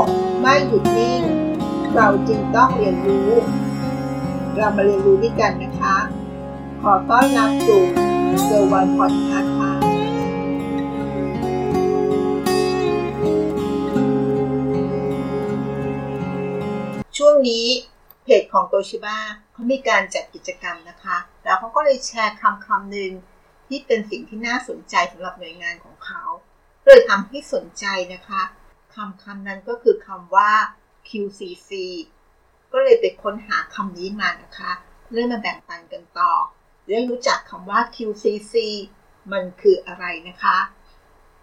กไม่หยุดนิ่ง เราจึงต้องเรียนรู้ เรามาเรียนรู้ด้วยกันนะคะ ขอต้อนรับสู่เซอร์วันพอดคาส์ค่ะช่วงนี้เพจของโตชิบ้าเขามีการจัดกิจกรรมนะคะ แล้วเขาก็เลยแชร์คำคำหนึ่งที่เป็นสิ่งที่น่าสนใจสำหรับหน่วยงานของเขาเลยทำให้สนใจนะคะ คำคำนั้นก็คือคำว่า QCC ก็เลยไปค้นหาคำนี้มานะคะเรื่องมาแบ่งปันกันต่อได้รู้จักคำว่า QCC มันคืออะไรนะคะ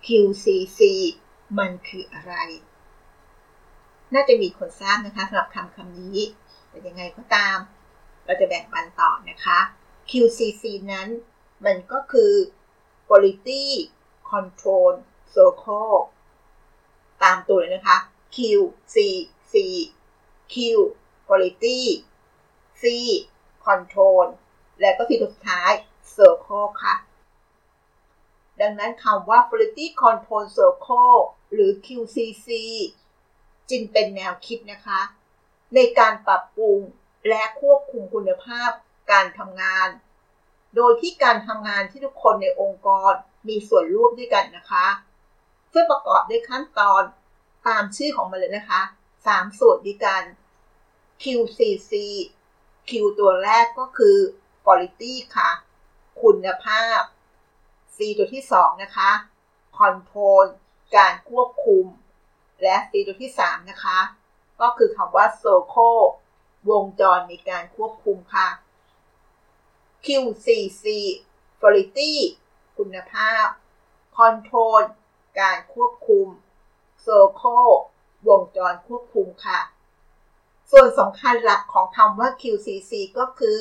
QCC มันคืออะไร น่าจะมีคนทราบนะคะสำหรับคำคำนี้ แต่ยังไงก็ตาม เราจะแบ่งปันต่อนะคะ QCC นั้น มันก็คือ Quality Control Circle ตามตัวเลยนะคะ Q C C Q Quality C Control และก็ที่สุดท้าย Circle ค่ะ ดังนั้นคำว่า Quality Control Circle หรือ QCC จึงเป็นแนวคิดนะคะ ในการปรับปรุงและควบคุมคุณภาพการทำงาน โดยที่การทำงานที่ทุกคนในองค์กรมีส่วนร่วมด้วยกันนะคะ ซึ่งประกอบด้วยขั้นตอนตามชื่อของมันเลยนะคะ3ส่วนด้วยกัน QCC Q ตัวแรกก็คือ quality ค่ะ คุณภาพ C ตัวที่2นะคะ control การควบคุม และ C ตัวที่3นะคะ ก็คือคำว่า circle วงจรในการควบคุมค่ะ QCC quality คุณภาพ control การควบคุม circle วงจรควบคุมค่ะ ส่วนสำคัญหลักของคำว่า QCC ก็คือ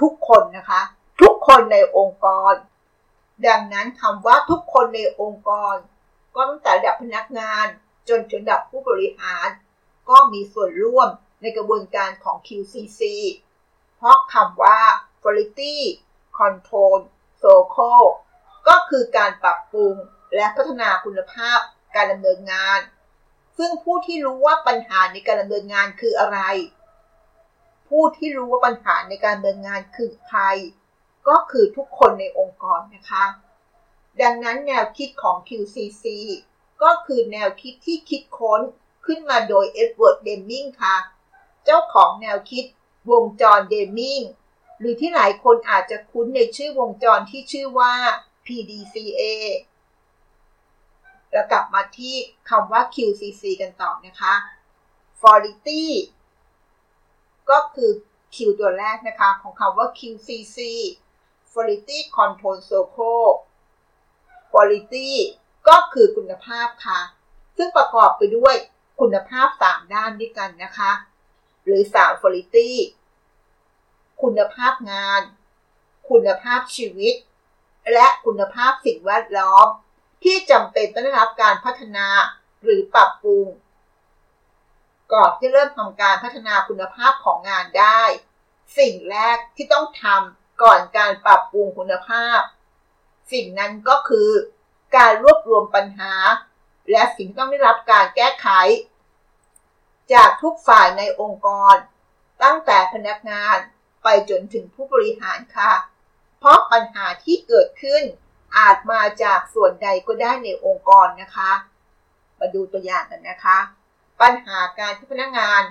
ทุกคนนะคะ ทุกคนในองค์กร ดังนั้นคำว่าทุกคนในองค์กร ก็ตั้งแต่ระดับพนักงาน จนถึงระดับผู้บริหาร ก็มีส่วนร่วมในกระบวนการของ QCC เพราะคำว่า quality control circle ก็คือการปรับปรุง และพัฒนาคุณภาพการดำเนินงาน ซึ่งผู้ที่รู้ว่าปัญหาในการดำเนินงานคืออะไร ผู้ที่รู้ว่าปัญหาในการดำเนินงานคือใคร ก็คือทุกคนในองค์กรนะคะ ดังนั้นแนวคิดของ QCC ก็คือแนวคิดที่คิดค้นขึ้นมาโดยเอ็ดเวิร์ด เดมมิงค่ะ เจ้าของแนวคิดวงจรเดมมิงหรือที่หลายคนอาจจะคุ้นในชื่อวงจรที่ชื่อว่า PDCA เรากลับมาที่คำว่า QCC กันต่อนะคะ quality ก็คือ Q ตัวแรกนะคะของคำว่า QCC quality control circle quality ก็คือคุณภาพค่ะ ซึ่งประกอบไปด้วยคุณภาพ 3 ด้านด้วยกันนะคะ หรือ3 quality คุณภาพงาน คุณภาพชีวิต และคุณภาพสิ่งแวดล้อม ที่จำเป็นต้องได้รับการพัฒนาหรือปรับปรุง ก่อนที่เริ่มทำการพัฒนาคุณภาพของงานได้ สิ่งแรกที่ต้องทำก่อนการปรับปรุงคุณภาพ สิ่งนั้นก็คือ การรวบรวมปัญหา และสิ่งต้องได้รับการแก้ไข จากทุกฝ่ายในองค์กร ตั้งแต่พนักงานไปจนถึงผู้บริหารค่ะ เพราะปัญหาที่เกิดขึ้น อาจมาจากส่วนใดก็ได้ในองค์กรนะคะ มาดูตัวอย่างกันนะคะ ปัญหาการที่พนักงาน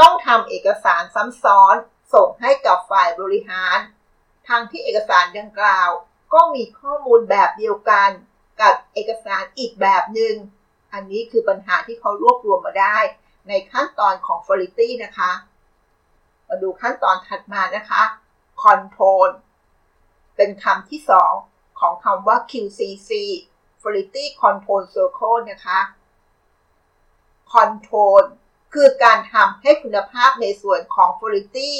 ต้องทำเอกสารซ้ำซ้อนส่งให้กับฝ่ายบริหาร ทางที่เอกสารดังกล่าว ก็มีข้อมูลแบบเดียวกัน กับเอกสารอีกแบบหนึง่ง อันนี้คือปัญหาที่เขารวบรวมมาได้ ในขั้นตอนของ quality นะคะ มาดูขั้นตอนถัดมานะคะ control เป็นคำที่สอง ของคำว่า QCC Quality Control Circle นะคะ Control คือการทำให้คุณภาพในส่วนของ Quality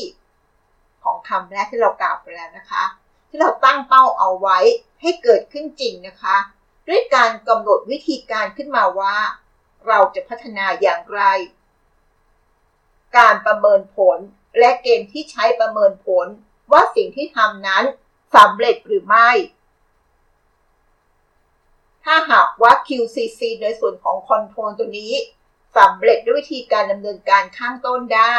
ของคำแรกที่เรากล่าวไปแล้วนะคะ ที่เราตั้งเป้าเอาไว้ให้เกิดขึ้นจริงนะคะ ด้วยการกำหนดวิธีการขึ้นมาว่า เราจะพัฒนาอย่างไร การประเมินผลและเกณฑ์ที่ใช้ประเมินผลว่าสิ่งที่ทำนั้นสำเร็จหรือไม่ ถ้าหากว่า QCC ในส่วนของคอนโทรลตัวนี้สำเร็จด้วยวิธีการดำเนินการข้างต้นได้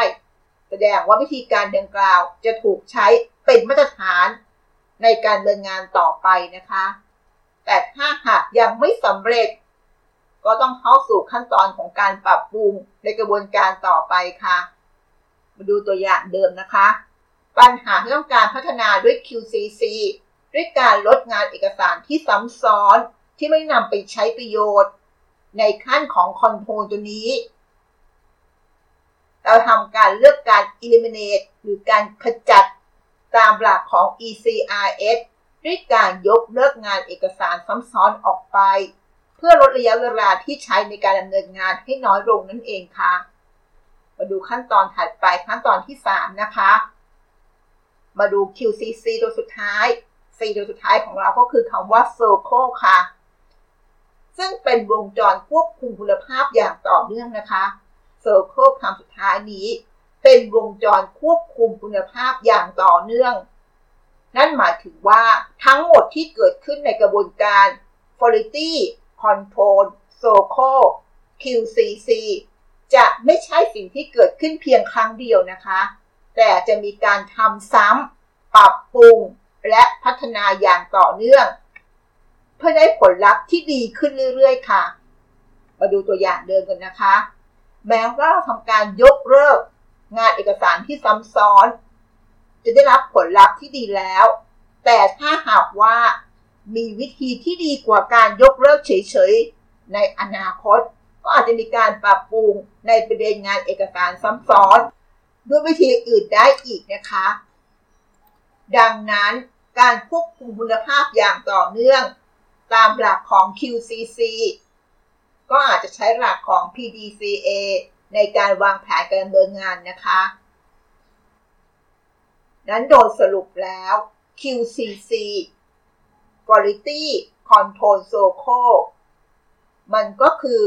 แสดงว่าวิธีการดังกล่าวจะถูกใช้เป็นมาตรฐานในการดำเนินงานต่อไปนะคะ แต่ถ้าหากยังไม่สำเร็จ ก็ต้องเข้าสู่ขั้นตอนของการปรับปรุงในกระบวนการต่อไปค่ะ มาดูตัวอย่างเดิมนะคะ ปัญหาที่ต้องการพัฒนาด้วย QCC ด้วยการลดงานเอกสารที่ซ้ำซ้อน ที่ไม่นำไปใช้ประโยชน์ ในขั้นของคอนโทรลตัวนี้ เราทำการเลือกการ eliminate หรือการขจัดตามหลักของ ECRS ด้วยการยกเลิกงานเอกสารซ้ำซ้อนออกไป เพื่อลดระยะเวลาที่ใช้ในการดำเนินงานให้น้อยลงนั่นเองค่ะ มาดูขั้นตอนถัดไปขั้นตอนที่ 3 นะคะ มาดู QCC ตัวสุดท้าย C ตัวสุดท้ายของเราก็คือคำว่า Circle ค่ะ ซึ่งเป็นวงจรควบคุมคุณภาพอย่างต่อเนื่องนะคะ Circle คำสุดท้ายนี้ เป็นวงจรควบคุมคุณภาพอย่างต่อเนื่อง นั่นหมายถึงว่าทั้งหมดที่เกิดขึ้นในกระบวนการ Quality Control Circle QCC จะไม่ใช่สิ่งที่เกิดขึ้นเพียงครั้งเดียวนะคะ แต่จะมีการทำซ้ำปรับปรุง และพัฒนาอย่างต่อเนื่อง เพื่อได้ผลลัพธ์ที่ดีขึ้นเรื่อยๆ ค่ะ มาดูตัวอย่างเดิมกันนะคะ แม้ว่าเราทำการยกเลิกงานเอกสารที่ซ้ำซ้อน จะได้รับผลลัพธ์ที่ดีแล้ว แต่ถ้าหากว่ามีวิธีที่ดีกว่าการยกเลิกเฉยๆ ในอนาคต ก็อาจจะมีการปรับปรุงในประเด็นงานเอกสารซ้ำซ้อน ด้วยวิธีอื่นได้อีกนะคะ ดังนั้นการควบคุมคุณภาพอย่างต่อเนื่อง ตามหลักของ QCC ก็อาจจะใช้หลักของ PDCA ในการวางแผนการดำเนินงานนะคะ นั้นโดยสรุปแล้ว QCC Quality Control Cycle มันก็คือ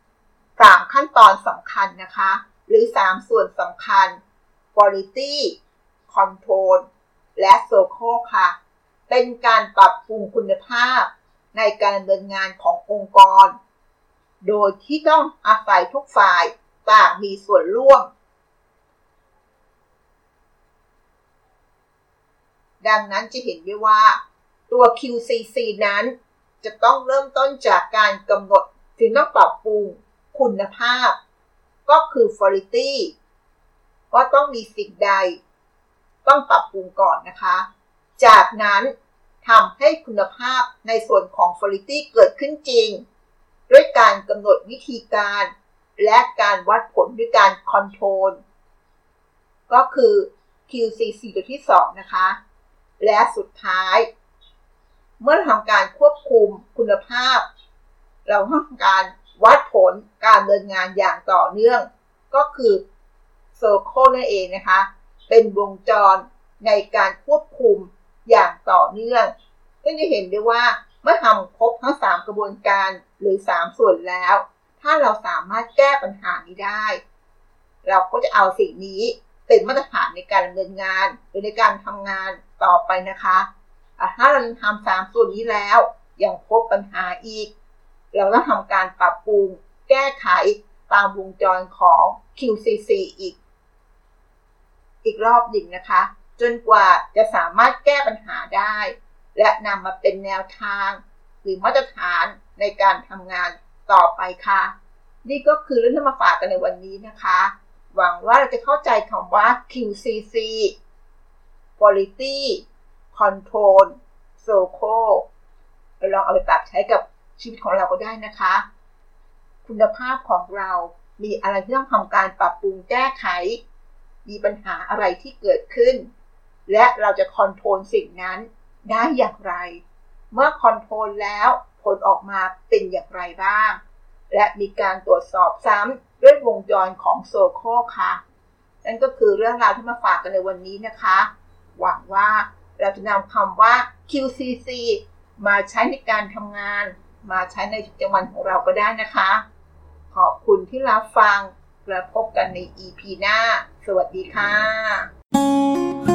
3ขั้นตอนสำคัญนะคะ หรือ3ส่วนสำคัญ Quality Control และ Cycle ค่ะ เป็นการปรับปรุงคุณภาพในการดำเนินงานขององค์กร โดยที่ต้องอาศัยทุกฝ่ายต่างมีส่วนร่วม ดังนั้นจะเห็นได้ว่าตัว QCC นั้น จะต้องเริ่มต้นจากการกำหนดสิ่งต้องปรับปรุงคุณภาพ ก็คือ quality ว่าต้องมีสิ่งใด ต้องปรับปรุงก่อนนะคะ จากนั้นทำให้คุณภาพในส่วนของ quality เกิดขึ้นจริง ด้วยการกำหนดวิธีการ และการวัดผลด้วยการคอนโทรลก็คือ QCC ตัวที่ 2 นะคะ และสุดท้าย เมื่อทำการควบคุมคุณภาพ เราทำการวัดผลการดำเนินงานอย่างต่อเนื่อง ก็คือ Circle นั่นเองนะคะ เป็นวงจรในการควบคุม อย่างต่อเนื่องก็จะเห็นได้ว่าเมื่อทำครบทั้ง 3 กระบวนการหรือ 3 ส่วนแล้ว ถ้าเราสามารถแก้ปัญหานี้ได้ เราก็จะเอาสิ่งนี้เป็นมาตรฐานในการดำเนินงานหรือในการทำงานต่อไปนะคะถ้าเราทำสามส่วนนี้แล้วยังพบปัญหาอีก เราต้องทำการปรับปรุงแก้ไขตามวงจรของ QCC อีก อีกรอบหนึ่งนะคะ จนกว่าจะสามารถแก้ปัญหาได้ และนำมาเป็นแนวทาง หรือมาตรฐานในการทำงานต่อไปค่ะ นี่ก็คือเรื่องที่มาฝากกันในวันนี้นะคะ หวังว่าเราจะเข้าใจคำว่า QCC Quality Control SOCO ลองเอาไปปรับใช้กับชีวิตของเราก็ได้นะคะ คุณภาพของเรามีอะไรที่ต้องทำการปรับปรุงแก้ไข มีปัญหาอะไรที่เกิดขึ้น และเราจะคอนโทรลสิ่งนั้นได้อย่างไร เมื่อคอนโทรลแล้วผลออกมาเป็นอย่างไรบ้าง และมีการตรวจสอบซ้ำด้วยวงจรของโซโคค่ะ นั่นก็คือเรื่องราวที่มาฝากกันในวันนี้นะคะ หวังว่าเราจะนำคำว่า QCC มาใช้ในการทำงาน มาใช้ในจังหวัดของเราก็ได้นะคะ ขอบคุณที่รับฟัง และพบกันใน EP หน้า สวัสดีค่ะ